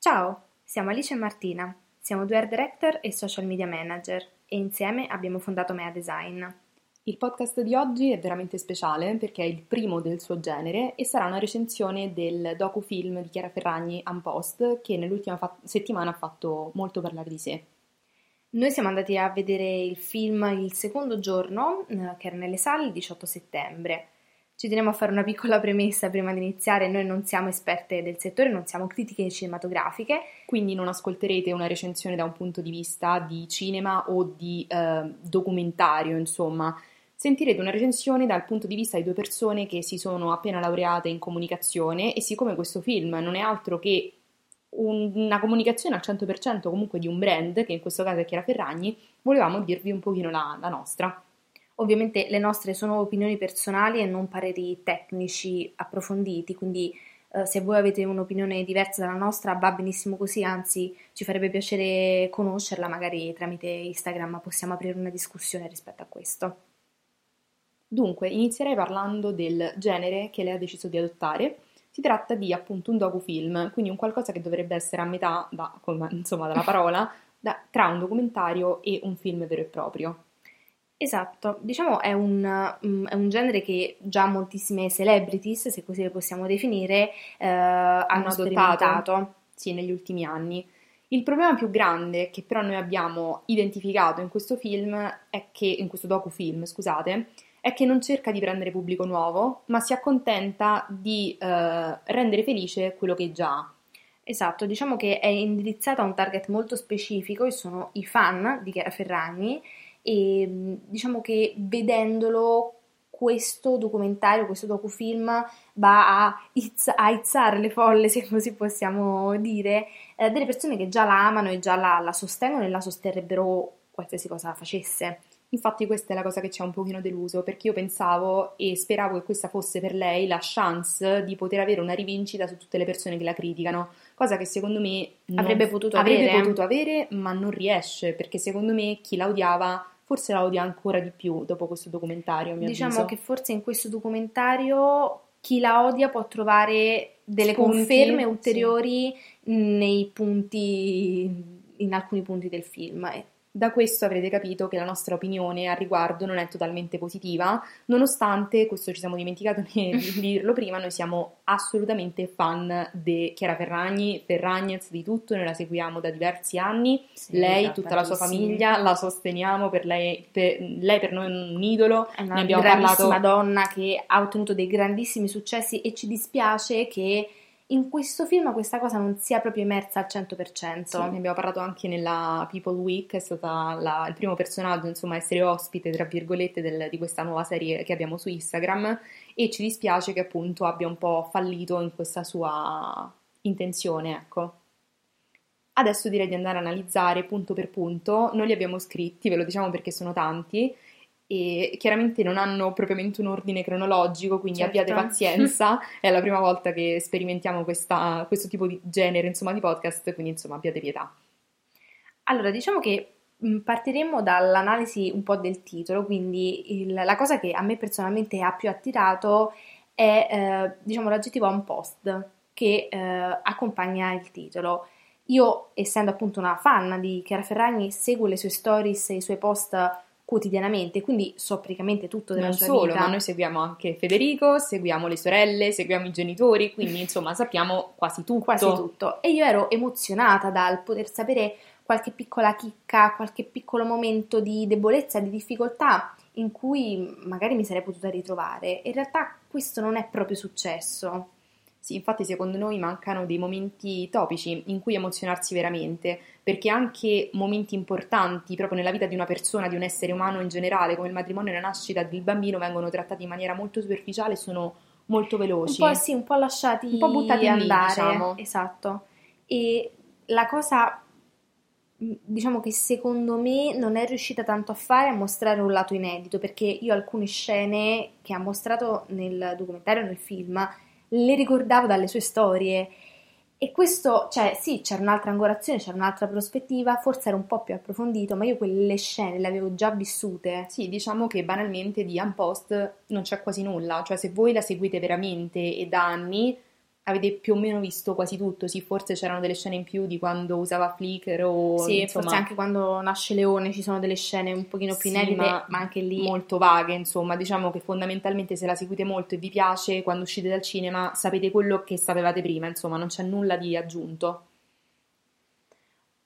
Ciao, siamo Alice e Martina, siamo due art director e social media manager e insieme abbiamo fondato Mea Design. Il podcast di oggi è veramente speciale perché è il primo del suo genere e sarà una recensione del docufilm di Chiara Ferragni Unpost che nell'ultima fa- settimana ha fatto molto parlare di sé. Noi siamo andati a vedere il film il secondo giorno, eh, che era nelle sale il 18 settembre. Ci teniamo a fare una piccola premessa prima di iniziare, noi non siamo esperte del settore, non siamo critiche cinematografiche. Quindi non ascolterete una recensione da un punto di vista di cinema o di eh, documentario, insomma. Sentirete una recensione dal punto di vista di due persone che si sono appena laureate in comunicazione e siccome questo film non è altro che un, una comunicazione al 100% comunque di un brand, che in questo caso è Chiara Ferragni, volevamo dirvi un pochino la, la nostra. Ovviamente le nostre sono opinioni personali e non pareri tecnici approfonditi, quindi eh, se voi avete un'opinione diversa dalla nostra va benissimo così, anzi ci farebbe piacere conoscerla, magari tramite Instagram possiamo aprire una discussione rispetto a questo. Dunque, inizierei parlando del genere che lei ha deciso di adottare. Si tratta di appunto un docufilm, quindi un qualcosa che dovrebbe essere a metà, da, insomma, dalla parola, da, tra un documentario e un film vero e proprio. Esatto, diciamo è un, um, è un, genere che già moltissime celebrities, se così le possiamo definire, eh, hanno adottato sì, negli ultimi anni. Il problema più grande che però noi abbiamo identificato in questo film è che, in questo docufilm, scusate, è che non cerca di prendere pubblico nuovo, ma si accontenta di eh, rendere felice quello che già ha. Esatto, diciamo che è indirizzato a un target molto specifico, che sono i fan di Chiara Ferragni, e diciamo che vedendolo questo documentario, questo docufilm va a, izz- a izzare le folle, se così possiamo dire, eh, delle persone che già la amano e già la, la sostengono e la sosterrebbero qualsiasi cosa facesse. Infatti questa è la cosa che ci ha un pochino deluso, perché io pensavo e speravo che questa fosse per lei la chance di poter avere una rivincita su tutte le persone che la criticano, cosa che secondo me avrebbe, potuto, avrebbe avere. potuto avere, ma non riesce, perché secondo me chi la odiava forse la odia ancora di più dopo questo documentario. diciamo avviso. che forse in questo documentario chi la odia può trovare delle Spunti, conferme ulteriori sì. nei punti, in alcuni punti del film. Da questo avrete capito che la nostra opinione al riguardo non è totalmente positiva, nonostante, questo ci siamo dimenticati di dirlo prima, noi siamo assolutamente fan di Chiara Ferragni, Ferragnez, di tutto, noi la seguiamo da diversi anni, sì, lei, tutta la sua famiglia, la sosteniamo, per lei, per, lei per noi è un idolo, è una ne abbiamo parlato... donna che ha ottenuto dei grandissimi successi e ci dispiace che in questo film questa cosa non sia proprio emersa al 100%. Sì, ne abbiamo parlato anche nella People Week, è stata la, il primo personaggio, insomma, a essere ospite, tra virgolette, del, di questa nuova serie che abbiamo su Instagram e ci dispiace che appunto abbia un po' fallito in questa sua intenzione, ecco. Adesso direi di andare a analizzare punto per punto, noi li abbiamo scritti, ve lo diciamo perché sono tanti, e chiaramente non hanno propriamente un ordine cronologico, quindi certo. abbiate pazienza, è la prima volta che sperimentiamo questa, questo tipo di genere insomma, di podcast, quindi insomma abbiate pietà. Allora, diciamo che partiremo dall'analisi un po' del titolo, quindi il, la cosa che a me personalmente ha più attirato è eh, diciamo l'aggettivo un post che eh, accompagna il titolo. Io, essendo appunto una fan di Chiara Ferragni, seguo le sue stories e i suoi post quotidianamente, quindi so praticamente tutto della non sua solo, vita. ma noi seguiamo anche Federico, seguiamo le sorelle, seguiamo i genitori, quindi insomma sappiamo quasi tutto. Quasi tutto. E io ero emozionata dal poter sapere qualche piccola chicca, qualche piccolo momento di debolezza, di difficoltà in cui magari mi sarei potuta ritrovare. In realtà questo non è proprio successo. Sì, infatti secondo noi mancano dei momenti topici in cui emozionarsi veramente, perché anche momenti importanti proprio nella vita di una persona, di un essere umano in generale, come il matrimonio e la nascita del bambino, vengono trattati in maniera molto superficiale e sono molto veloci. Un po' sì, un po' lasciati un po' buttati andare, lì, diciamo. Esatto. E la cosa diciamo che secondo me non è riuscita tanto a fare a mostrare un lato inedito, perché io alcune scene che ha mostrato nel documentario, nel film, le ricordavo dalle sue storie. E questo, cioè, sì, c'era un'altra angolazione, c'era un'altra prospettiva, forse era un po' più approfondito, ma io quelle scene le avevo già vissute. Sì, diciamo che banalmente di Unpost non c'è quasi nulla, cioè se voi la seguite veramente e da anni, avete più o meno visto quasi tutto, sì, forse c'erano delle scene in più di quando usava Flickr o... Sì, insomma, forse anche quando nasce Leone ci sono delle scene un pochino più Sì, inedite, ma ma, anche lì... molto vaghe, insomma, diciamo che fondamentalmente se la seguite molto e vi piace, quando uscite dal cinema sapete quello che sapevate prima, insomma, non c'è nulla di aggiunto.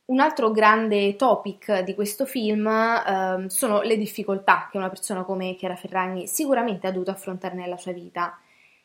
Un altro grande topic di questo film ehm, sono le difficoltà che una persona come Chiara Ferragni sicuramente ha dovuto affrontare nella sua vita.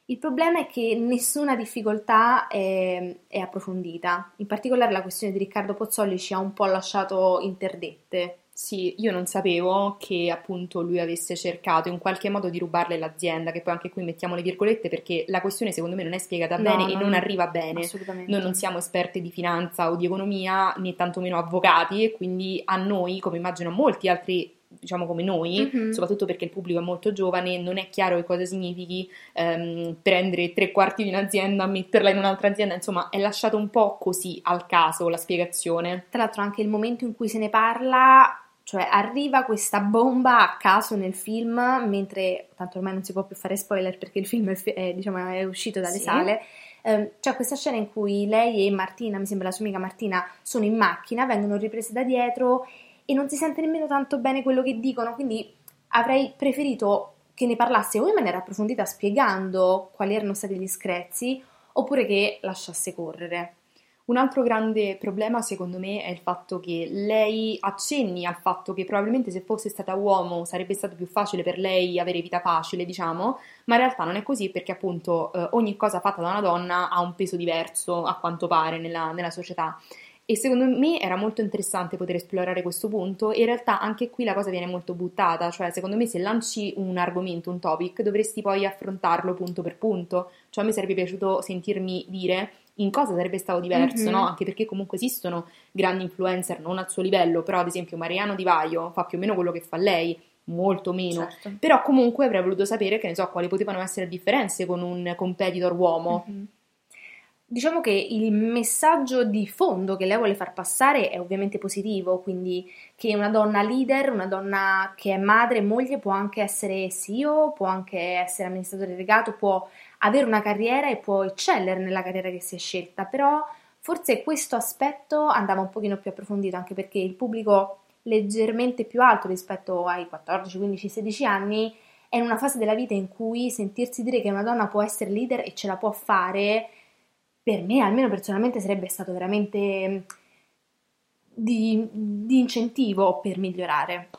Il problema è che nessuna difficoltà è, è approfondita, in particolare la questione di Riccardo Pozzolli ci ha un po' lasciato interdette. Sì, io non sapevo che appunto lui avesse cercato in qualche modo di rubarle l'azienda, che poi anche qui mettiamo le virgolette perché la questione secondo me non è spiegata No, bene e non- non arriva bene. Assolutamente. Noi non siamo esperti di finanza o di economia, né tantomeno avvocati, e quindi a noi, come immagino a molti altri, diciamo come noi, Mhm. soprattutto perché il pubblico è molto giovane, non è chiaro che cosa significhi ehm, prendere tre quarti di un'azienda, metterla in un'altra azienda, insomma, è lasciato un po' così al caso la spiegazione. Tra l'altro anche il momento in cui se ne parla, cioè arriva questa bomba a caso nel film, mentre tanto ormai non si può più fare spoiler perché il film è, è, diciamo, è uscito dalle Sì. sale. Ehm, c'è questa scena in cui lei e Martina, mi sembra la sua amica Martina, sono in macchina, vengono riprese da dietro e non si sente nemmeno tanto bene quello che dicono, quindi avrei preferito che ne parlasse o in maniera approfondita spiegando quali erano stati gli screzi, oppure che lasciasse correre. Un altro grande problema, secondo me, è il fatto che lei accenni al fatto che probabilmente se fosse stata uomo sarebbe stato più facile per lei avere vita facile, diciamo, ma in realtà non è così perché appunto eh, ogni cosa fatta da una donna ha un peso diverso, a quanto pare, nella, nella società. E secondo me era molto interessante poter esplorare questo punto e in realtà anche qui la cosa viene molto buttata, cioè secondo me se lanci un argomento, un topic, dovresti poi affrontarlo punto per punto, cioè a me sarebbe piaciuto sentirmi dire in cosa sarebbe stato diverso, Mhm. no? Anche perché comunque esistono grandi influencer, non al suo livello, però ad esempio Mariano Di Vaio fa più o meno quello che fa lei, molto meno. Certo. Però comunque avrei voluto sapere, che ne so, quali potevano essere le differenze con un competitor uomo. Mhm. Diciamo che il messaggio di fondo che lei vuole far passare è ovviamente positivo, quindi che una donna leader, una donna che è madre moglie può anche essere CEO, può anche essere amministratore delegato, può avere una carriera e può eccellere nella carriera che si è scelta, però forse questo aspetto andava un pochino più approfondito anche perché il pubblico leggermente più alto rispetto ai 14, 15, 16 anni è in una fase della vita in cui sentirsi dire che una donna può essere leader e ce la può fare, per me, almeno personalmente, sarebbe stato veramente mm, di, di incentivo per migliorare.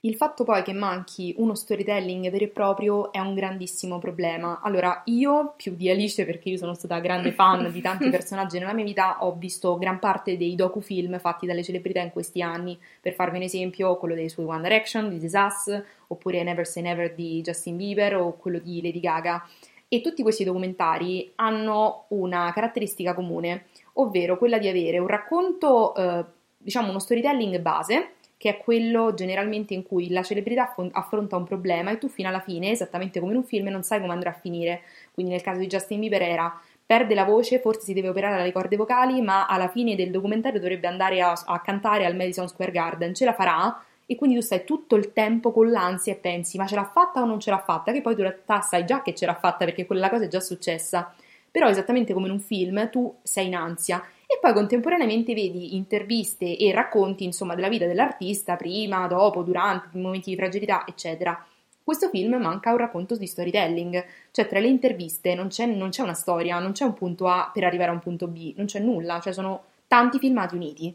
Il fatto poi che manchi uno storytelling vero e proprio è un grandissimo problema. Allora, io più di Alice, perché io sono stata grande fan di tanti personaggi nella mia vita, ho visto gran parte dei docufilm fatti dalle celebrità in questi anni. Per farvi un esempio, quello dei suoi One Direction di This Is Us, oppure Never Say Never di Justin Bieber o quello di Lady Gaga. E tutti questi documentari hanno una caratteristica comune, ovvero quella di avere un racconto, eh, diciamo uno storytelling base, che è quello generalmente in cui la celebrità affronta un problema e tu fino alla fine, esattamente come in un film, non sai come andrà a finire. Quindi nel caso di Justin Bieber era perde la voce, forse si deve operare alle corde vocali, ma alla fine del documentario dovrebbe andare a, a cantare al Madison Square Garden, ce la farà e quindi tu stai tutto il tempo con l'ansia e pensi ma ce l'ha fatta o non ce l'ha fatta, che poi tu in realtà sai già che ce l'ha fatta perché quella cosa è già successa. Però esattamente come in un film tu sei in ansia e poi contemporaneamente vedi interviste e racconti insomma della vita dell'artista prima, dopo, durante, momenti di fragilità, eccetera. Questo film manca un racconto di storytelling, cioè tra le interviste non c'è, non c'è una storia, non c'è un punto A per arrivare a un punto B, non c'è nulla, cioè sono tanti filmati uniti.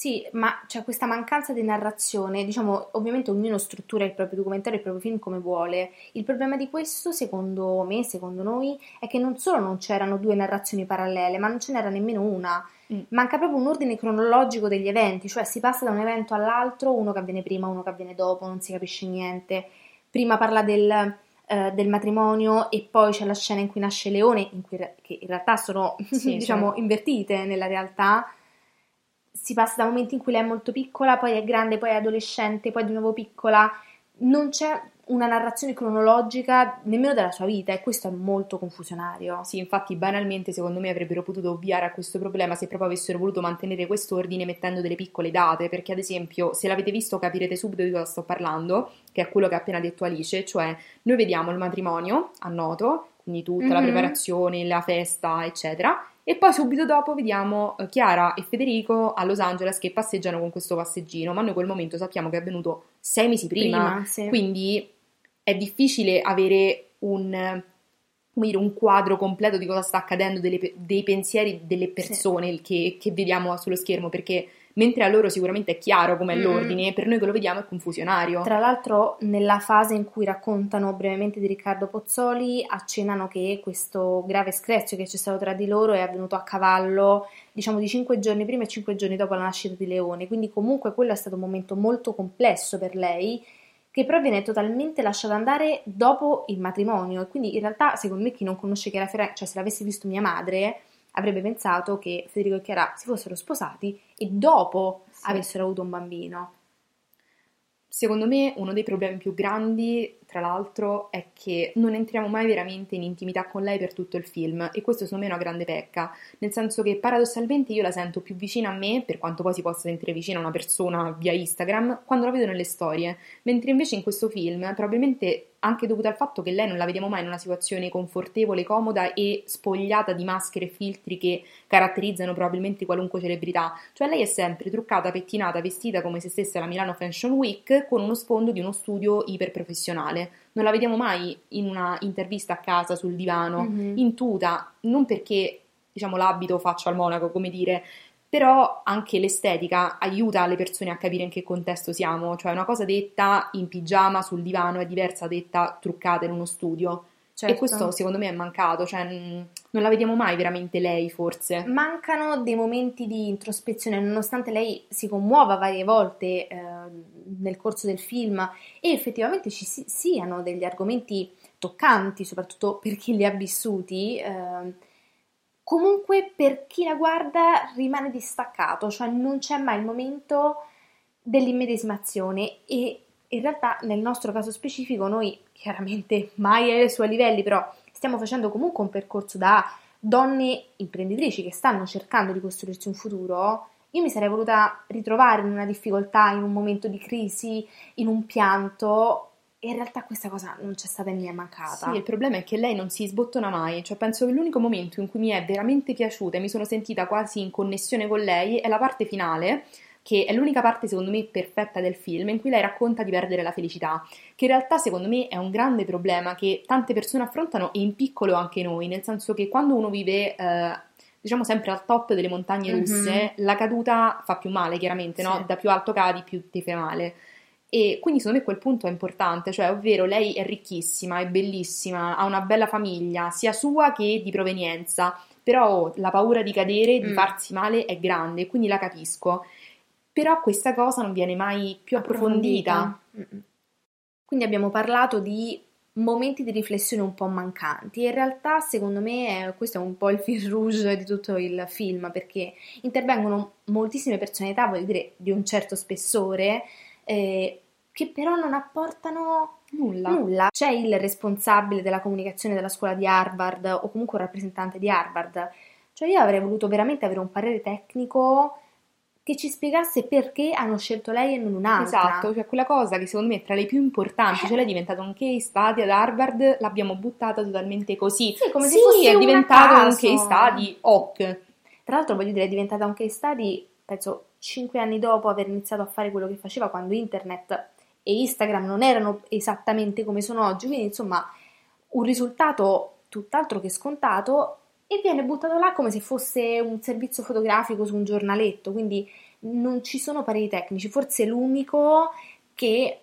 Sì, ma c'è questa mancanza di narrazione, diciamo, ovviamente ognuno struttura il proprio documentario, il proprio film come vuole. Il problema di questo, secondo me, secondo noi, è che non solo non c'erano due narrazioni parallele, ma non ce n'era nemmeno una. Mm. Manca proprio un ordine cronologico degli eventi, cioè si passa da un evento all'altro, uno che avviene prima, uno che avviene dopo, non si capisce niente. Prima parla del, eh, del matrimonio e poi c'è la scena in cui nasce Leone, in cui, che in realtà sono, Sì, diciamo, sono- invertite nella realtà si passa da momenti in cui lei è molto piccola, poi è grande, poi è adolescente, poi di nuovo piccola. Non c'è una narrazione cronologica nemmeno della sua vita e questo è molto confusionario. Sì, infatti banalmente secondo me avrebbero potuto ovviare a questo problema se proprio avessero voluto mantenere quest'ordine mettendo delle piccole date, perché ad esempio se l'avete visto capirete subito di cosa sto parlando, che è quello che ha appena detto Alice, cioè noi vediamo il matrimonio a Noto, quindi tutta mm-hmm. la preparazione, la festa, eccetera. E poi subito dopo vediamo eh, Chiara e Federico a Los Angeles che passeggiano con questo passeggino, ma noi quel momento sappiamo che è avvenuto sei mesi prima, prima sì. quindi è difficile avere un, dire, un, quadro completo di cosa sta accadendo, delle, dei pensieri delle persone sì. che, che, vediamo sullo schermo, perché mentre a loro sicuramente è chiaro com'è mm. l'ordine, per noi che lo vediamo è confusionario. Tra l'altro, nella fase in cui raccontano brevemente di Riccardo Pozzoli, accennano che questo grave screzio che c'è stato tra di loro è avvenuto a cavallo, diciamo, di cinque giorni prima e cinque giorni dopo la nascita di Leone, quindi comunque quello è stato un momento molto complesso per lei che però viene totalmente lasciata andare dopo il matrimonio e quindi in realtà secondo me chi non conosce Chiara Ferragni, cioè se l'avesse visto mia madre avrebbe pensato che Federico e Chiara si fossero sposati e dopo sì. avessero avuto un bambino. Secondo me uno dei problemi più grandi, tra l'altro, è che non entriamo mai veramente in intimità con lei per tutto il film e questo secondo me è una grande pecca, nel senso che paradossalmente io la sento più vicina a me, per quanto poi si possa sentire vicina a una persona via Instagram, quando la vedo nelle storie, mentre invece in questo film probabilmente anche dovuto al fatto che lei non la vediamo mai in una situazione confortevole, comoda e spogliata di maschere e filtri che caratterizzano probabilmente qualunque celebrità. Cioè lei è sempre truccata, pettinata, vestita come se stesse alla Milano Fashion Week con uno sfondo di uno studio iperprofessionale. Non la vediamo mai in una intervista a casa sul divano, mm-hmm. in tuta, non perché diciamo l'abito faccia al monaco, come dire, però anche l'estetica aiuta le persone a capire in che contesto siamo, cioè una cosa detta in pigiama sul divano è diversa detta truccata in uno studio. Certo. E questo secondo me è mancato, cioè non la vediamo mai veramente lei forse. Mancano dei momenti di introspezione, nonostante lei si commuova varie volte eh, nel corso del film e effettivamente ci si- siano degli argomenti toccanti, soprattutto per chi li ha vissuti. Eh, comunque per chi la guarda rimane distaccato, cioè non c'è mai il momento dell'immedesimazione e in realtà nel nostro caso specifico noi chiaramente mai ai suoi livelli, però stiamo facendo comunque un percorso da donne imprenditrici che stanno cercando di costruirsi un futuro. Io mi sarei voluta ritrovare in una difficoltà, in un momento di crisi, in un pianto e in realtà questa cosa non c'è stata e mi è mancata. Sì, il problema è che lei non si sbottona mai, cioè penso che l'unico momento in cui mi è veramente piaciuta e mi sono sentita quasi in connessione con lei è la parte finale, che è l'unica parte secondo me perfetta del film, in cui lei racconta di perdere la felicità, che in realtà secondo me è un grande problema che tante persone affrontano e in piccolo anche noi, nel senso che quando uno vive... Eh, diciamo sempre al top delle montagne russe, mm-hmm. la caduta fa più male, chiaramente, no? Da più alto cadi, più ti fai male. E quindi secondo me quel punto è importante, cioè ovvero lei è ricchissima, è bellissima, ha una bella famiglia, sia sua che di provenienza, però la paura di cadere, di mm. farsi male è grande, quindi la capisco. Però questa cosa non viene mai più approfondita. approfondita. Quindi abbiamo parlato di momenti di riflessione un po' mancanti. In realtà, secondo me, questo è un po' il fil rouge di tutto il film, perché intervengono moltissime personalità, voglio dire, di un certo spessore, eh, che però non apportano nulla. nulla. C'è il responsabile della comunicazione della scuola di Harvard o comunque un rappresentante di Harvard. Cioè io avrei voluto veramente avere un parere tecnico che ci spiegasse perché hanno scelto lei e non un'altra. Esatto, cioè quella cosa che secondo me è tra le più importanti, cioè lei è diventata un case study ad Harvard, l'abbiamo buttata totalmente così. Sì, come sì, se fosse è diventato un case study hoc. Tra l'altro voglio dire, è diventata un case study, penso, cinque anni dopo aver iniziato a fare quello che faceva quando internet e Instagram non erano esattamente come sono oggi, quindi insomma un risultato tutt'altro che scontato e viene buttato là come se fosse un servizio fotografico su un giornaletto, quindi non ci sono pareri tecnici, forse l'unico che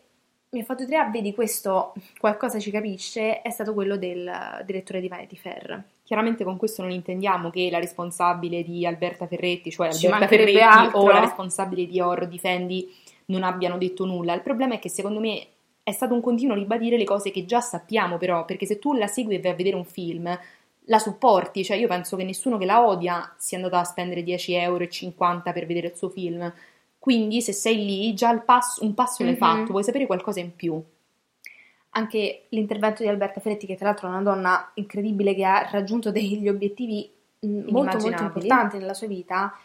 mi ha fatto dire, ah, vedi questo qualcosa ci capisce, è stato quello del direttore di Vanity Fair. Chiaramente con questo non intendiamo che la responsabile di Alberta Ferretti, cioè ci Alberta Ferretti altro. o la responsabile di Or Difendi non abbiano detto nulla. Il problema è che secondo me è stato un continuo ribadire le cose che già sappiamo però, perché se tu la segui e vai a vedere un film, la supporti, cioè io penso che nessuno che la odia sia andato a spendere 10,50 euro per vedere il suo film. Quindi se sei lì, già passo, un passo l'hai mm-hmm. fatto, vuoi sapere qualcosa in più anche l'intervento di Alberta Ferretti, che tra l'altro è una donna incredibile che ha raggiunto degli obiettivi mm, molto molto importanti nella sua vita.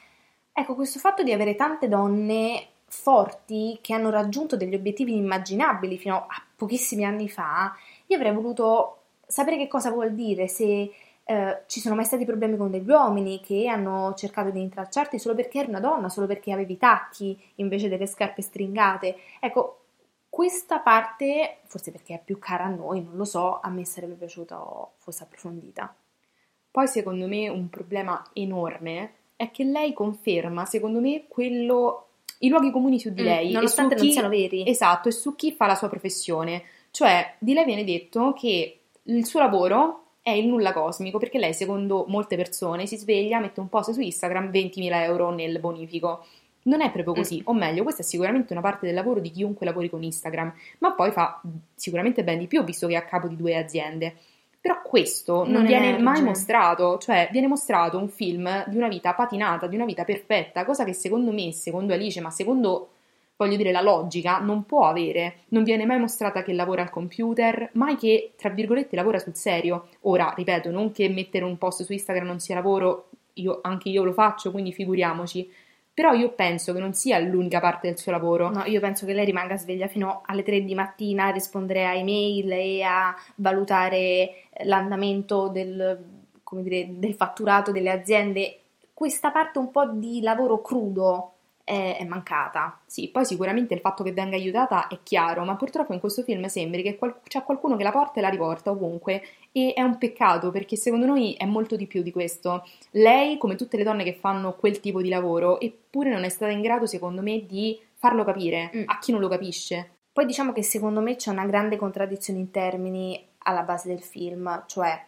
Ecco, questo fatto di avere tante donne forti che hanno raggiunto degli obiettivi inimmaginabili fino a pochissimi anni fa, io avrei voluto sapere che cosa vuol dire, se eh, ci sono mai stati problemi con degli uomini che hanno cercato di intralciarti solo perché eri una donna, solo perché avevi tacchi invece delle scarpe stringate. Ecco, questa parte, forse perché è più cara a noi, non lo so, a me sarebbe piaciuto fosse approfondita. Poi secondo me un problema enorme è che lei conferma, secondo me, quello, i luoghi comuni su di mm, lei. Mm, nonostante chi, non siano veri. Esatto, e su chi fa la sua professione. Cioè, di lei viene detto che il suo lavoro è il nulla cosmico, perché lei, secondo molte persone, si sveglia, mette un post su Instagram 20.000 euro nel bonifico. Non è proprio così, mm. o meglio, questa è sicuramente una parte del lavoro di chiunque lavori con Instagram, ma poi fa sicuramente ben di più, visto che è a capo di due aziende. Però questo non, non viene emerge. mai mostrato, cioè viene mostrato un film di una vita patinata, di una vita perfetta, cosa che secondo me, secondo Alice, ma secondo voglio dire, la logica non può avere. Non viene mai mostrata che lavora al computer, mai che, tra virgolette, lavora sul serio. Ora, ripeto, non che mettere un post su Instagram non sia lavoro, io, anche io lo faccio, quindi figuriamoci. Però io penso che non sia l'unica parte del suo lavoro. No, io penso che lei rimanga sveglia fino alle 3 di mattina a rispondere a email e a valutare l'andamento del, dire, del fatturato delle aziende. Questa parte un po' di lavoro crudo è, è, mancata. Sì, poi sicuramente il fatto che venga aiutata è chiaro, ma purtroppo in questo film sembri che qual- c'è qualcuno che la porta e la riporta ovunque e è un peccato perché secondo noi è molto di più di questo. Lei, come tutte le donne che fanno quel tipo di lavoro, eppure non è stata in grado, secondo me, di farlo capire mm. a chi non lo capisce. Poi diciamo che secondo me c'è una grande contraddizione in termini alla base del film, cioè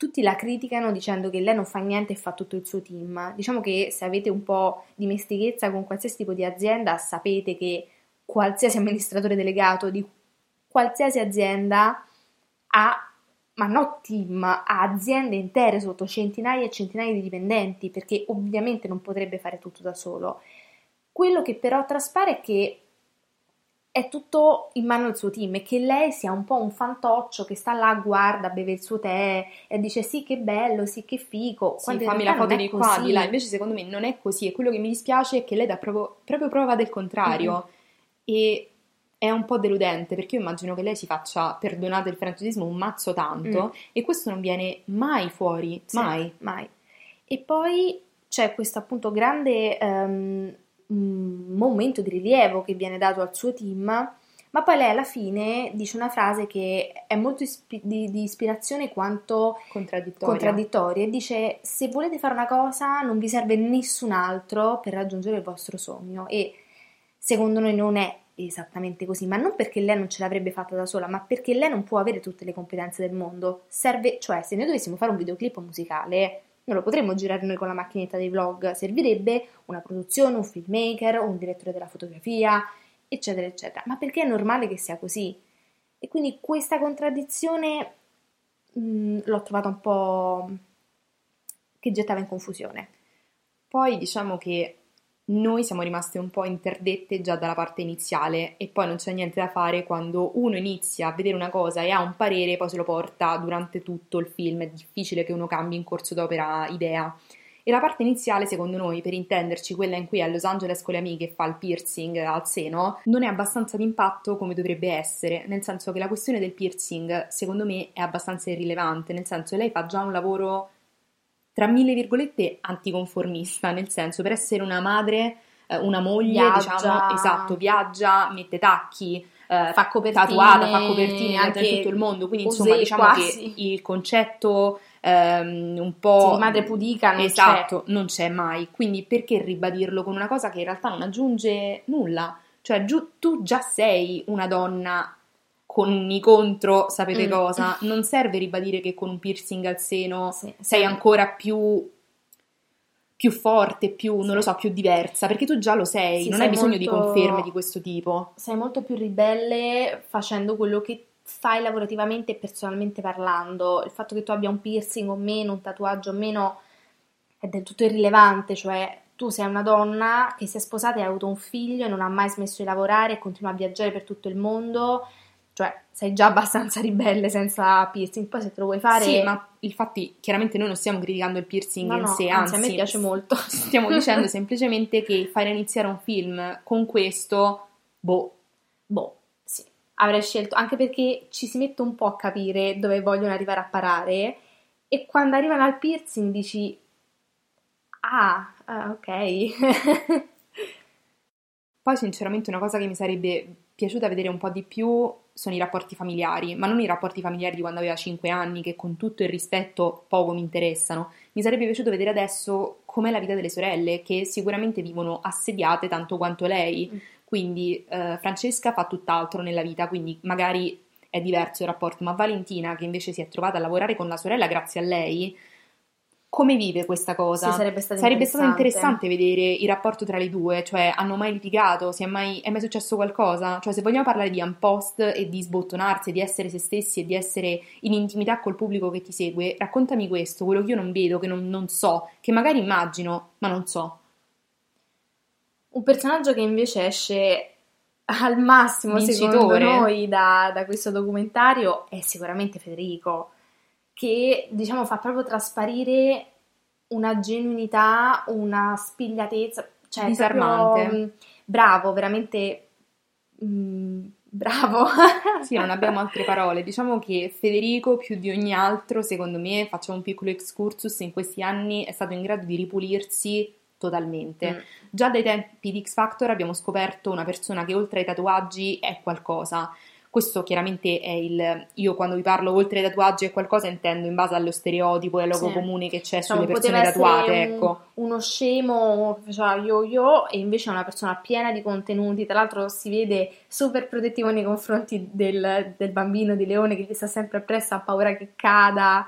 tutti la criticano dicendo che lei non fa niente e fa tutto il suo team. Diciamo che se avete un po' di mestichezza con qualsiasi tipo di azienda, sapete che qualsiasi amministratore delegato di qualsiasi azienda ha, ma no team, ha aziende intere sotto centinaia e centinaia di dipendenti, perché ovviamente non potrebbe fare tutto da solo. Quello che però traspare è che è tutto in mano al suo team e che lei sia un po' un fantoccio che sta là, guarda, beve il suo tè e dice sì che bello, sì che fico. Sì, fammi la foto di qua, di là. Invece secondo me non è così e quello che mi dispiace è che lei dà proprio, proprio prova del contrario mm-hmm. e è un po' deludente perché io immagino che lei si faccia, perdonate il francesismo, un mazzo tanto mm. e questo non viene mai fuori, sì, mai. mai. E poi c'è questo appunto grande... Um, momento di rilievo che viene dato al suo team, ma poi lei alla fine dice una frase che è molto ispi- di, di, ispirazione quanto contraddittoria. contraddittoria e dice se volete fare una cosa non vi serve nessun altro per raggiungere il vostro sogno e secondo noi non è esattamente così, ma non perché lei non ce l'avrebbe fatta da sola, ma perché lei non può avere tutte le competenze del mondo. Serve, cioè se noi dovessimo fare un videoclip musicale non lo potremmo girare noi con la macchinetta dei vlog, servirebbe una produzione, un filmmaker, un direttore della fotografia, eccetera, eccetera. Ma perché è normale che sia così? E quindi questa contraddizione mh, mm, l'ho trovata un po' che gettava in confusione. Poi diciamo che noi siamo rimaste un po' interdette già dalla parte iniziale e poi non c'è niente da fare quando uno inizia a vedere una cosa e ha un parere, poi se lo porta durante tutto il film. È difficile che uno cambi in corso d'opera idea. E la parte iniziale, secondo noi, per intenderci, quella in cui è a Los Angeles con le amiche fa il piercing al seno, non è abbastanza d'impatto come dovrebbe essere, nel senso che la questione del piercing, secondo me, è abbastanza irrilevante, nel senso che lei fa già un lavoro tra mille virgolette anticonformista, nel senso per essere una madre, eh, una moglie, viaggia. diciamo, esatto, viaggia, mette tacchi, eh, fa copertine, tatuata, fa copertine anche in tutto il mondo, quindi insomma diciamo quasi. che il concetto ehm, un po' sì, madre pudica non esatto, c'è. non c'è mai, quindi perché ribadirlo con una cosa che in realtà non aggiunge nulla? Cioè giu- tu già sei una donna con un incontro, sapete mm. cosa? Non serve ribadire che con un piercing al seno sì, sei sì. ancora più, più forte, più, sì. non lo so, più diversa, perché tu già lo sei, non sei hai bisogno molto, di conferme di questo tipo. Sei molto più ribelle facendo quello che fai lavorativamente e personalmente parlando. Il fatto che tu abbia un piercing o meno, un tatuaggio o meno, è del tutto irrilevante, cioè tu sei una donna che si è sposata e ha avuto un figlio e non ha mai smesso di lavorare e continua a viaggiare per tutto il mondo cioè sei già abbastanza ribelle senza piercing, poi se te lo vuoi fare... Sì, ma infatti chiaramente noi non stiamo criticando il piercing no, in no, sé, anzi, anzi a me piace molto. Stiamo dicendo semplicemente che fare iniziare un film con questo, boh, boh, sì. avrei scelto, anche perché ci si mette un po' a capire dove vogliono arrivare a parare e quando arrivano al piercing dici ah, ah ok. Poi sinceramente una cosa che mi sarebbe piaciuta vedere un po' di più sono i rapporti familiari, ma non i rapporti familiari di quando aveva 5 anni, che con tutto il rispetto poco mi interessano. Mi sarebbe piaciuto vedere adesso com'è la vita delle sorelle, che sicuramente vivono assediate tanto quanto lei. Mm. Quindi eh, Francesca fa tutt'altro nella vita, quindi magari è diverso il rapporto, ma Valentina, che invece si è trovata a lavorare con la sorella grazie a lei, come vive questa cosa? Sì, sarebbe stato sarebbe interessante. stato interessante vedere il rapporto tra le due, cioè hanno mai litigato, è mai, è mai successo qualcosa? Cioè se vogliamo parlare di unpost e di sbottonarsi, di essere se stessi e di essere in intimità col pubblico che ti segue, raccontami questo, quello che io non vedo, che non, non so, che magari immagino, ma non so. Un personaggio che invece esce al massimo, Vincitore. secondo noi, da, da questo documentario è sicuramente Federico che diciamo fa proprio trasparire una genuinità, una spigliatezza, cioè disarmante. Proprio, mm, bravo, veramente mh, mm, bravo. sì, non abbiamo altre parole. Diciamo che Federico più di ogni altro, secondo me, facciamo un piccolo excursus, in questi anni è stato in grado di ripulirsi totalmente. Mm. Già dai tempi di X Factor abbiamo scoperto una persona che oltre ai tatuaggi è qualcosa. Questo chiaramente è il. Io quando vi parlo oltre ai tatuaggi è qualcosa intendo in base allo stereotipo e al logo sì. comune che c'è diciamo, sulle persone tatuate. Un, ecco. Uno scemo che faceva yo-yo e invece è una persona piena di contenuti. Tra l'altro si vede super protettivo nei confronti del, del bambino di Leone che gli sta sempre appresso, ha paura che cada.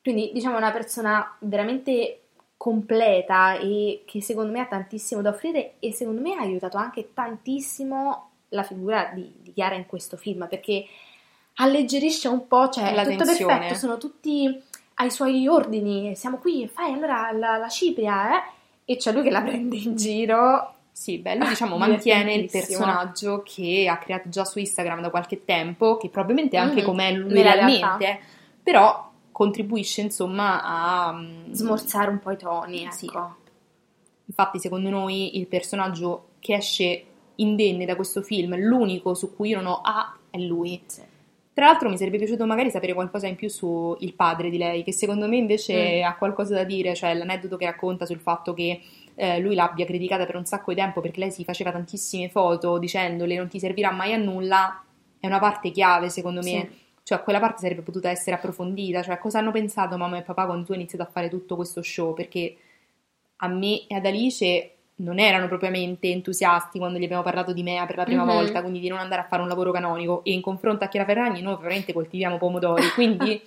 Quindi diciamo è una persona veramente completa e che secondo me ha tantissimo da offrire e secondo me ha aiutato anche tantissimo la figura di, di Chiara in questo film perché alleggerisce un po', cioè la è tutto tensione. perfetto, sono tutti ai suoi ordini, siamo qui, fai allora la, la cipria, eh? E c'è lui che la prende in giro. Sì, bello, diciamo, mantiene il personaggio che ha creato già su Instagram da qualche tempo, che probabilmente è anche mm, com'è lui realmente, però contribuisce insomma a mm, smorzare un po' i toni, ecco. Sì. Infatti, secondo noi il personaggio che esce indenne da questo film, l'unico su cui io non ho A è lui. Sì. Tra l'altro mi sarebbe piaciuto magari sapere qualcosa in più su il padre di lei, che secondo me invece mm. ha qualcosa da dire, cioè l'aneddoto che racconta sul fatto che eh, lui l'abbia criticata per un sacco di tempo perché lei si faceva tantissime foto dicendole non ti servirà mai a nulla, è una parte chiave secondo me. Sì. Cioè, quella parte sarebbe potuta essere approfondita, cioè cosa hanno pensato mamma e papà quando tu hai iniziato a fare tutto questo show? Perché a me e ad Alice non erano propriamente entusiasti quando gli abbiamo parlato di Mea per la prima mm-hmm. volta, quindi di non andare a fare un lavoro canonico e in confronto a Chiara Ferragni noi veramente coltiviamo pomodori, quindi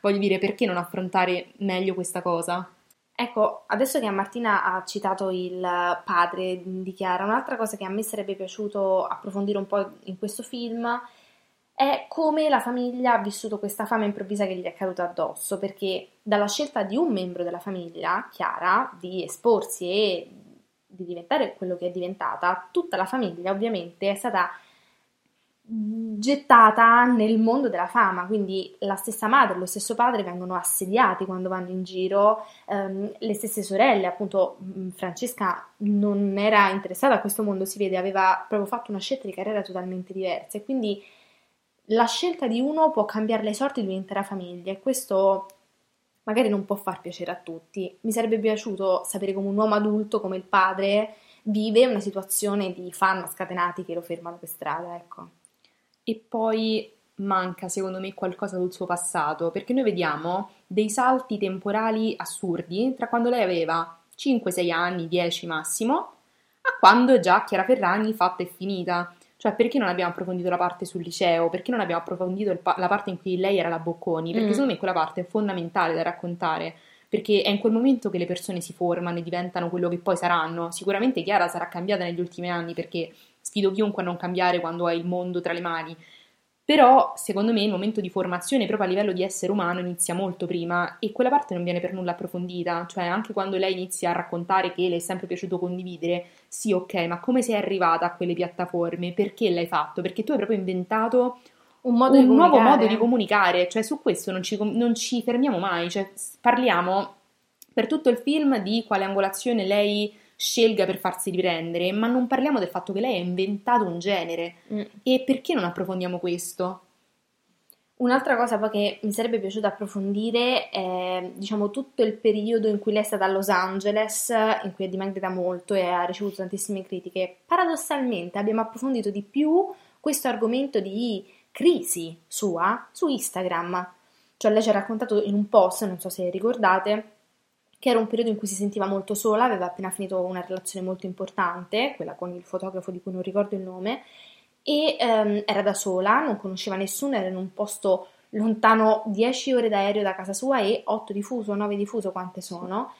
voglio dire perché non affrontare meglio questa cosa? Ecco, adesso che Martina ha citato il padre di Chiara, un'altra cosa che a me sarebbe piaciuto approfondire un po' in questo film è come la famiglia ha vissuto questa fama improvvisa che gli è caduta addosso, perché dalla scelta di un membro della famiglia, Chiara, di esporsi e di diventare quello che è diventata, tutta la famiglia ovviamente è stata gettata nel mondo della fama, quindi la stessa madre, lo stesso padre vengono assediati quando vanno in giro, ehm, le stesse sorelle, appunto Francesca non era interessata a questo mondo, si vede, aveva proprio fatto una scelta di carriera totalmente diversa. E quindi la scelta di uno può cambiare le sorti di un'intera famiglia e questo magari non può far piacere a tutti. Mi sarebbe piaciuto sapere come un uomo adulto, come il padre, vive una situazione di fan scatenati che lo fermano per strada, ecco. E poi manca secondo me qualcosa del suo passato, perché noi vediamo dei salti temporali assurdi tra quando lei aveva 5-6 anni, 10 massimo, a quando già Chiara Ferragni fatta e finita. Cioè, perché non abbiamo approfondito la parte sul liceo? Perché non abbiamo approfondito pa- la parte in cui lei era la Bocconi? Perché mm. secondo me quella parte è fondamentale da raccontare. Perché è in quel momento che le persone si formano e diventano quello che poi saranno. Sicuramente Chiara sarà cambiata negli ultimi anni perché sfido chiunque a non cambiare quando hai il mondo tra le mani. Però, secondo me, il momento di formazione proprio a livello di essere umano inizia molto prima e quella parte non viene per nulla approfondita, cioè anche quando lei inizia a raccontare che le è sempre piaciuto condividere, sì, ok, ma come sei arrivata a quelle piattaforme? Perché l'hai fatto? Perché tu hai proprio inventato un, modo un nuovo modo di comunicare, cioè su questo non ci, non ci fermiamo mai, cioè parliamo per tutto il film di quale angolazione lei scelga per farsi riprendere, ma non parliamo del fatto che lei ha inventato un genere. Mm. E perché non approfondiamo questo? Un'altra cosa poi che mi sarebbe piaciuto approfondire è, diciamo, tutto il periodo in cui lei è stata a Los Angeles, in cui è dimagrita molto e ha ricevuto tantissime critiche. Paradossalmente abbiamo approfondito di più questo argomento di crisi sua su Instagram. Cioè lei ci ha raccontato in un post, non so se ricordate, che era un periodo in cui si sentiva molto sola, aveva appena finito una relazione molto importante, quella con il fotografo di cui non ricordo il nome, e ehm, era da sola, non conosceva nessuno, era in un posto lontano 10 ore d'aereo da casa sua e 8 di fuso, 9 di fuso, quante sono,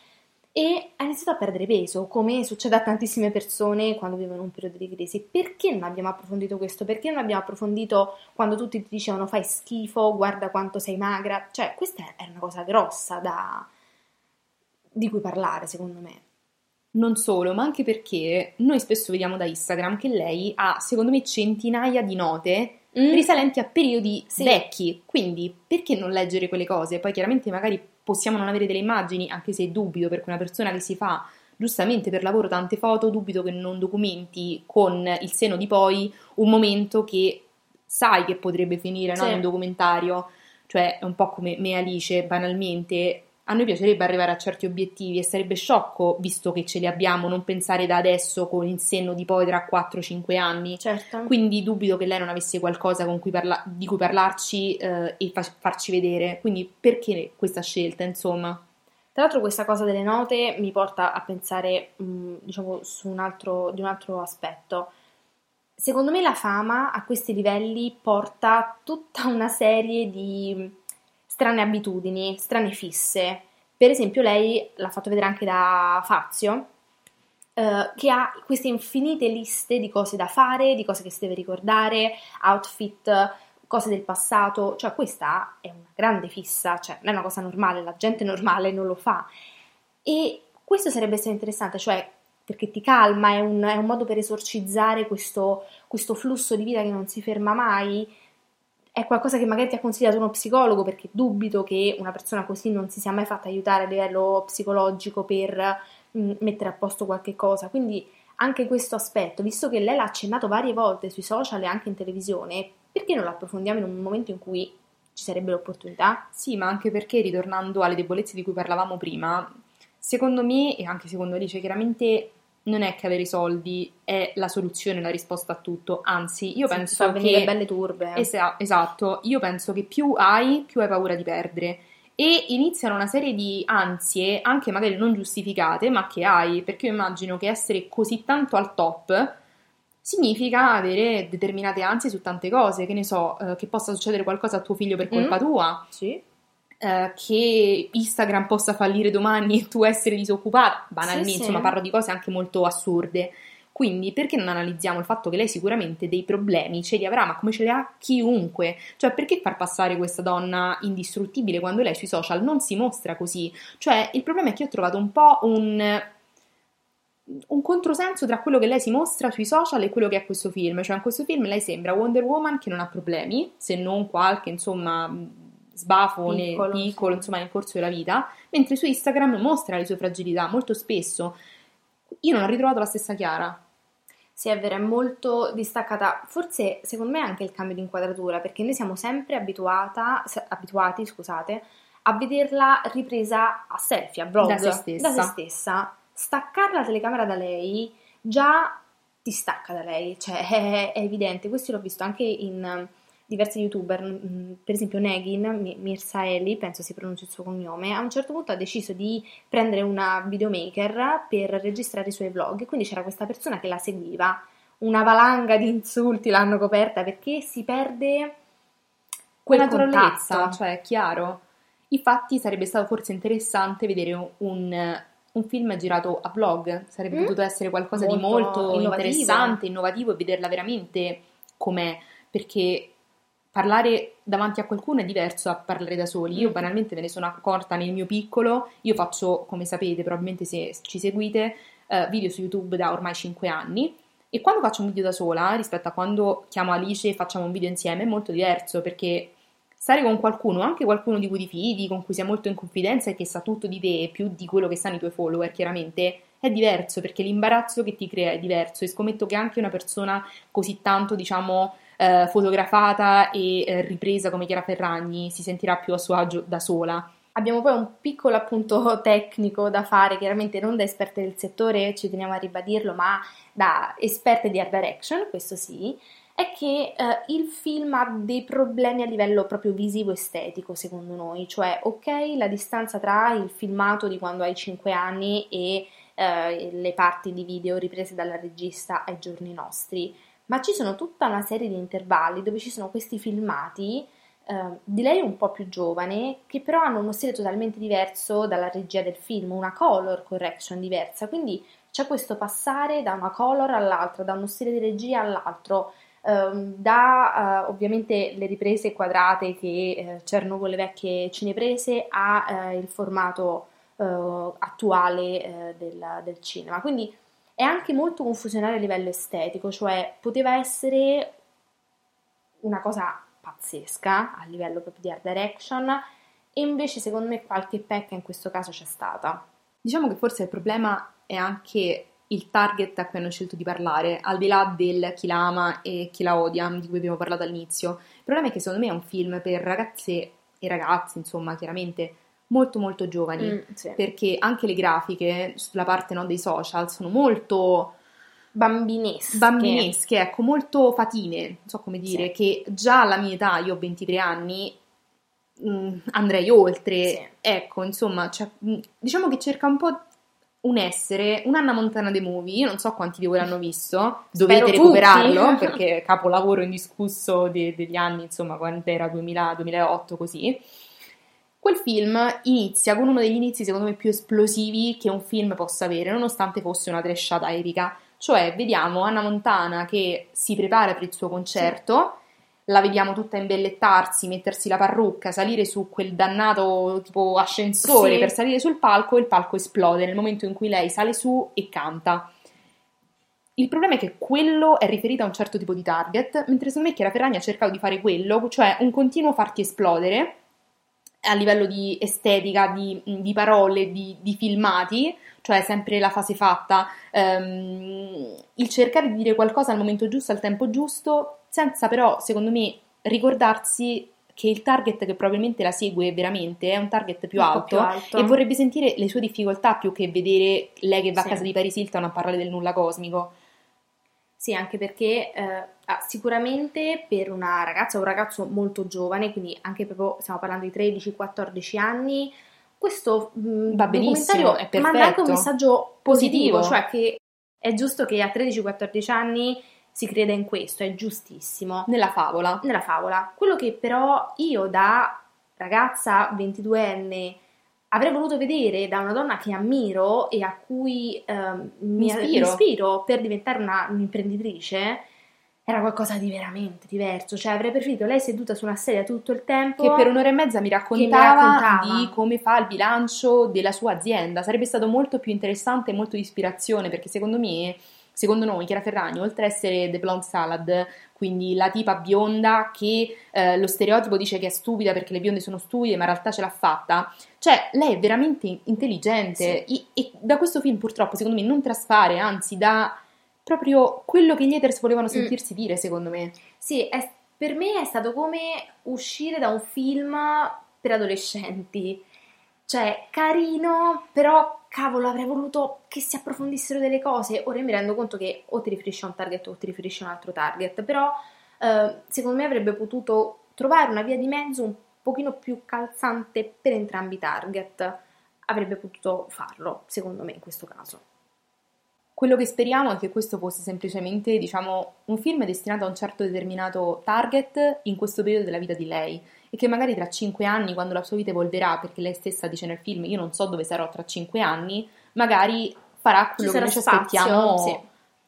e ha iniziato a perdere peso, come succede a tantissime persone quando vivono un periodo di crisi. Perché non abbiamo approfondito questo? Perché non abbiamo approfondito quando tutti ti dicevano fai schifo, guarda quanto sei magra? Cioè, questa è una cosa grossa da... di cui parlare, secondo me. Non solo, ma anche perché noi spesso vediamo da Instagram che lei ha, secondo me, centinaia di note mm. risalenti a periodi sì. vecchi. Quindi, perché non leggere quelle cose? Poi, chiaramente, magari possiamo non avere delle immagini, anche se dubito, perché una persona che si fa giustamente per lavoro tante foto, dubito che non documenti con il seno di poi un momento che sai che potrebbe finire sì. no? in un documentario. Cioè, è un po' come me Alice, banalmente, a noi piacerebbe arrivare a certi obiettivi e sarebbe sciocco, visto che ce li abbiamo, non pensare da adesso con il senno di poi tra 4-5 anni. Certo. Quindi dubito che lei non avesse qualcosa cui parla- di cui parlarci eh, e fa- farci vedere. Quindi perché questa scelta, insomma? Tra l'altro questa cosa delle note mi porta a pensare, mh, mm, diciamo, su un altro, di un altro aspetto. Secondo me la fama a questi livelli porta tutta una serie di strane abitudini, strane fisse. Per esempio, lei l'ha fatto vedere anche da Fazio, eh, che ha queste infinite liste di cose da fare, di cose che si deve ricordare, outfit, cose del passato. Cioè, questa è una grande fissa, cioè, non è una cosa normale, la gente normale non lo fa. E questo sarebbe essere interessante, cioè perché ti calma, è un, è un modo per esorcizzare questo, questo, flusso di vita che non si ferma mai, è qualcosa che magari ti ha consigliato uno psicologo perché dubito che una persona così non si sia mai fatta aiutare a livello psicologico per mh, mm, mettere a posto qualche cosa. Quindi anche questo aspetto, visto che lei l'ha accennato varie volte sui social e anche in televisione, perché non lo approfondiamo in un momento in cui ci sarebbe l'opportunità? Sì, ma anche perché ritornando alle debolezze di cui parlavamo prima, secondo me e anche secondo Alice, chiaramente non è che avere i soldi è la soluzione, la risposta a tutto, anzi io sì, penso che... belle turbe. Esa- esatto, io penso che più hai, più hai paura di perdere e iniziano una serie di ansie, anche magari non giustificate, ma che hai, perché io immagino che essere così tanto al top significa avere determinate ansie su tante cose, che ne so, eh, che possa succedere qualcosa a tuo figlio per colpa mm. tua. Sì eh, che Instagram possa fallire domani e tu essere disoccupata, banalmente, sì, sì. insomma parlo di cose anche molto assurde. Quindi perché non analizziamo il fatto che lei sicuramente dei problemi ce li avrà, ma come ce li ha chiunque? Cioè perché far passare questa donna indistruttibile quando lei sui social non si mostra così? Cioè il problema è che io ho trovato un po' un, un controsenso tra quello che lei si mostra sui social e quello che è questo film. Cioè in questo film lei sembra Wonder Woman che non ha problemi, se non qualche insomma sbafo, piccolo, piccolo insomma, nel corso della vita, mentre su Instagram mostra le sue fragilità molto spesso. Io non ho ritrovato la stessa Chiara. Sì, è vero, è molto distaccata. Forse, secondo me, anche il cambio di inquadratura, perché noi siamo sempre abituati, scusate, a vederla ripresa a selfie, a vlog, da se stessa. Da se stessa. Staccare la telecamera da lei già ti stacca da lei, cioè è, è evidente. Questo l'ho visto anche in diversi youtuber, mm, per esempio Negin, Mirsaeli, penso si pronunci il suo cognome, a un certo punto ha deciso di prendere una videomaker per registrare i suoi vlog, quindi c'era questa persona che la seguiva, una valanga di insulti l'hanno coperta perché si perde quella naturalezza, cioè è chiaro. Infatti sarebbe stato forse interessante vedere un, un film girato a vlog, sarebbe mm? potuto essere qualcosa molto di molto innovativo. interessante, innovativo e vederla veramente com'è, perché parlare davanti a qualcuno è diverso da parlare da soli. Io mm. banalmente me ne sono accorta nel mio piccolo, io faccio, come sapete, probabilmente se ci seguite, uh, video su YouTube da ormai 5 anni e quando faccio un video da sola rispetto a quando chiamo Alice e facciamo un video insieme è molto diverso perché stare con qualcuno, anche qualcuno di cui ti fidi, con cui sei molto in confidenza e che sa tutto di te più di quello che sanno i tuoi follower, chiaramente è diverso perché l'imbarazzo che ti crea è diverso e scommetto che anche una persona così tanto, diciamo, eh, fotografata e eh, ripresa come Chiara Ferragni si sentirà più a suo agio da sola. Abbiamo poi un piccolo appunto tecnico da fare, chiaramente non da esperte del settore, ci teniamo a ribadirlo, ma da esperte di art direction, questo sì, è che eh, il film ha dei problemi a livello proprio visivo estetico, secondo noi, cioè ok la distanza tra il filmato di quando hai 5 anni e eh, le parti di video riprese dalla regista ai giorni nostri, ma ci sono tutta una serie di intervalli dove ci sono questi filmati eh, di lei un po' più giovane che però hanno uno stile totalmente diverso dalla regia del film, una color correction diversa, quindi c'è questo passare da una color all'altra, da uno stile di regia all'altro Ehm, da uh, ovviamente le riprese quadrate che eh, c'erano con le vecchie cineprese a eh, formato uh, attuale eh, del, del, cinema. Quindi è anche molto confusionario a livello estetico, cioè poteva essere una cosa pazzesca a livello proprio di art direction e invece secondo me qualche pecca in questo caso c'è stata. Diciamo che forse il problema è anche il target a cui hanno scelto di parlare, al di là del chi la ama e chi la odia, di cui abbiamo parlato all'inizio. Il problema è che secondo me è un film per ragazze e ragazzi, insomma, chiaramente molto molto giovani, mm, sì. perché anche le grafiche sulla parte no, dei social sono molto bambinesche. bambinesche, ecco, molto fatine, non so come dire, sì. che già alla mia età, io ho 23 anni, mh, mm, andrei oltre, sì. ecco, insomma, cioè, mh, diciamo che cerca un po' un essere, un'Anna Montana dei Movie, io non so quanti di voi l'hanno visto, dovete Spero recuperarlo tutti. perché capolavoro indiscusso de- degli anni, insomma, quando era 2000, 2008 così. Quel film inizia con uno degli inizi secondo me più esplosivi che un film possa avere, nonostante fosse una tresciata epica. Cioè, vediamo Anna Montana che si prepara per il suo concerto, la vediamo tutta imbellettarsi, mettersi la parrucca, salire su quel dannato tipo ascensore sì. per salire sul palco e il palco esplode nel momento in cui lei sale su e canta. Il problema è che quello è riferito a un certo tipo di target, mentre secondo me Chiara Ferragni ha cercato di fare quello, cioè un continuo farti esplodere a livello di estetica, di, di parole, di, di, filmati, cioè sempre la fase fatta, um, il cercare di dire qualcosa al momento giusto, al tempo giusto, senza però, secondo me, ricordarsi che il target che probabilmente la segue veramente è un target più, un alto, più alto, e vorrebbe sentire le sue difficoltà più che vedere lei che va sì. a casa di Paris Hilton a parlare del nulla cosmico. Sì, anche perché eh, sicuramente per una ragazza o un ragazzo molto giovane, quindi anche proprio stiamo parlando di 13-14 anni, questo mh, mm, va benissimo, è manda anche un messaggio positivo, positivo, cioè che è giusto che a 13-14 anni si crede in questo, è giustissimo. Nella favola. Nella favola. Quello che però io da ragazza 22enne avrei voluto vedere da una donna che ammiro e a cui eh, mi ispiro. ispiro per diventare una, un'imprenditrice era qualcosa di veramente diverso, cioè avrei preferito lei seduta su una sedia tutto il tempo che per un'ora e mezza mi raccontava, mi raccontava, di come fa il bilancio della sua azienda, sarebbe stato molto più interessante e molto di ispirazione perché secondo me secondo noi Chiara Ferragni, oltre ad essere The Blonde Salad, quindi la tipa bionda che eh, lo stereotipo dice che è stupida perché le bionde sono stupide, ma in realtà ce l'ha fatta, cioè lei è veramente intelligente sì. e, e, da questo film purtroppo secondo me non traspare, anzi da proprio quello che gli haters volevano mm. sentirsi mm. dire, secondo me. Sì, è, per me è stato come uscire da un film per adolescenti. Cioè, carino, però cavolo, avrei voluto che si approfondissero delle cose. Ora mi rendo conto che o ti riferisci a un target o ti riferisci a un altro target, però eh, secondo me avrebbe potuto trovare una via di mezzo un pochino più calzante per entrambi i target. Avrebbe potuto farlo, secondo me, in questo caso. Quello che speriamo è che questo fosse semplicemente, diciamo, un film destinato a un certo determinato target in questo periodo della vita di lei e che magari tra cinque anni, quando la sua vita evolverà, perché lei stessa dice nel film io non so dove sarò tra cinque anni, magari farà quello che noi ci aspettiamo sì.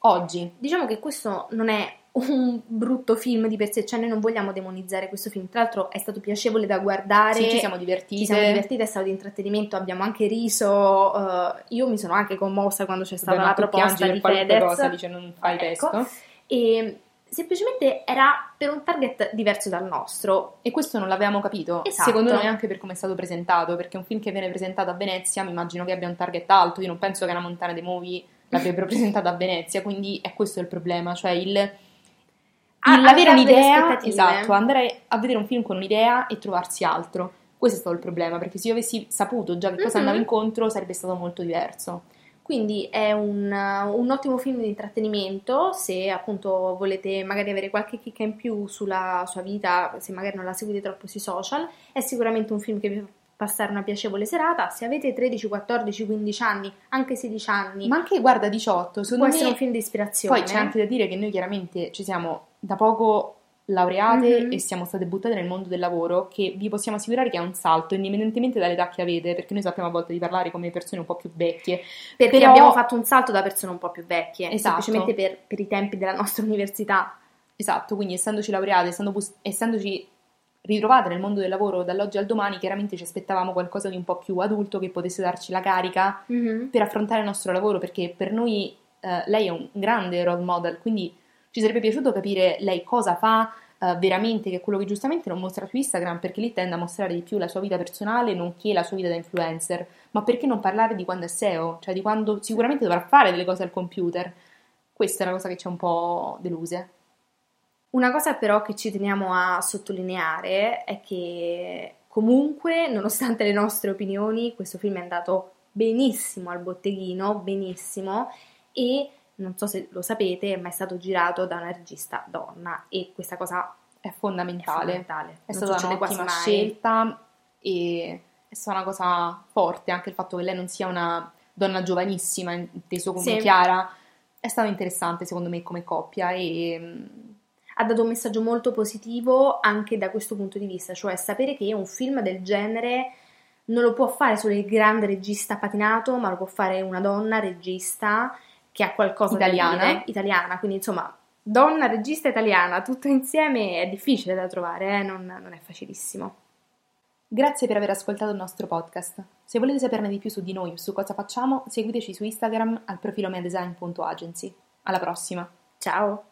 oggi. Diciamo che questo non è un brutto film di per sé, cioè noi non vogliamo demonizzare questo film, tra l'altro è stato piacevole da guardare, sì, ci siamo divertiti, ci siamo divertiti, è stato di intrattenimento, abbiamo anche riso, uh, io mi sono anche commossa quando c'è stata Beh, la proposta di Fedez, cosa, dice non fai ecco. testo. E semplicemente era per un target diverso dal nostro. E questo non l'avevamo capito, Esatto. secondo noi anche per come è stato presentato, perché un film che viene presentato a Venezia mi immagino che abbia un target alto, io non penso che una Montana dei Movie l'avrebbero presentato a Venezia, quindi è questo il problema, cioè il, A- il avere un'idea, esatto, andare a vedere un film con un'idea e trovarsi altro. Questo è stato il problema, perché se io avessi saputo già che cosa Mhm. andavo incontro sarebbe stato molto diverso. Quindi è un, un ottimo film di intrattenimento, se appunto volete magari avere qualche chicca in più sulla sua vita, se magari non la seguite troppo sui social, è sicuramente un film che vi fa passare una piacevole serata. Se avete 13, 14, 15 anni, anche 16 anni, Ma anche, guarda, 18, può secondo essere me... un film di ispirazione. Poi c'è anche da dire che noi chiaramente ci siamo da poco laureate Mhm. e siamo state buttate nel mondo del lavoro, che vi possiamo assicurare che è un salto, indipendentemente dall'età che avete, perché noi sappiamo a volte di parlare come persone un po' più vecchie. perché però- abbiamo fatto un salto da persone un po' più vecchie, Esatto. semplicemente per, per i tempi della nostra università. Esatto, quindi essendoci laureate, essendo essendoci ritrovate nel mondo del lavoro dall'oggi al domani, chiaramente ci aspettavamo qualcosa di un po' più adulto che potesse darci la carica per affrontare il nostro lavoro, perché per noi eh, lei è un grande role model, quindi ci sarebbe piaciuto capire lei cosa fa eh, veramente, che è quello che giustamente non mostra su Instagram, perché lì tende a mostrare di più la sua vita personale, nonché la sua vita da influencer, ma perché non parlare di quando è SEO, cioè di quando sicuramente dovrà fare delle cose al computer. Questa è la cosa che ci ha un po' deluse. Una cosa però che ci teniamo a sottolineare è che comunque, nonostante le nostre opinioni, questo film è andato benissimo al botteghino, benissimo, e non so se lo sapete, ma è stato girato da una regista donna e questa cosa È è fondamentale. fondamentale. È stata un'ottima scelta e è stata una cosa forte anche il fatto che lei non sia una donna giovanissima, inteso come Sì. Chiara. È stato interessante secondo me come coppia e mm, ha dato un messaggio molto positivo anche da questo punto di vista, cioè sapere che un film del genere non lo può fare solo il grande regista patinato, ma lo può fare una donna regista che ha qualcosa Italiana. da dire, italiana, quindi insomma, donna regista italiana, tutto insieme è difficile da trovare, eh, non, non è facilissimo. Grazie per aver ascoltato il nostro podcast. Se volete saperne di più su di noi o su cosa facciamo, seguiteci su Instagram al profilo medesign.agency. Alla prossima! Ciao!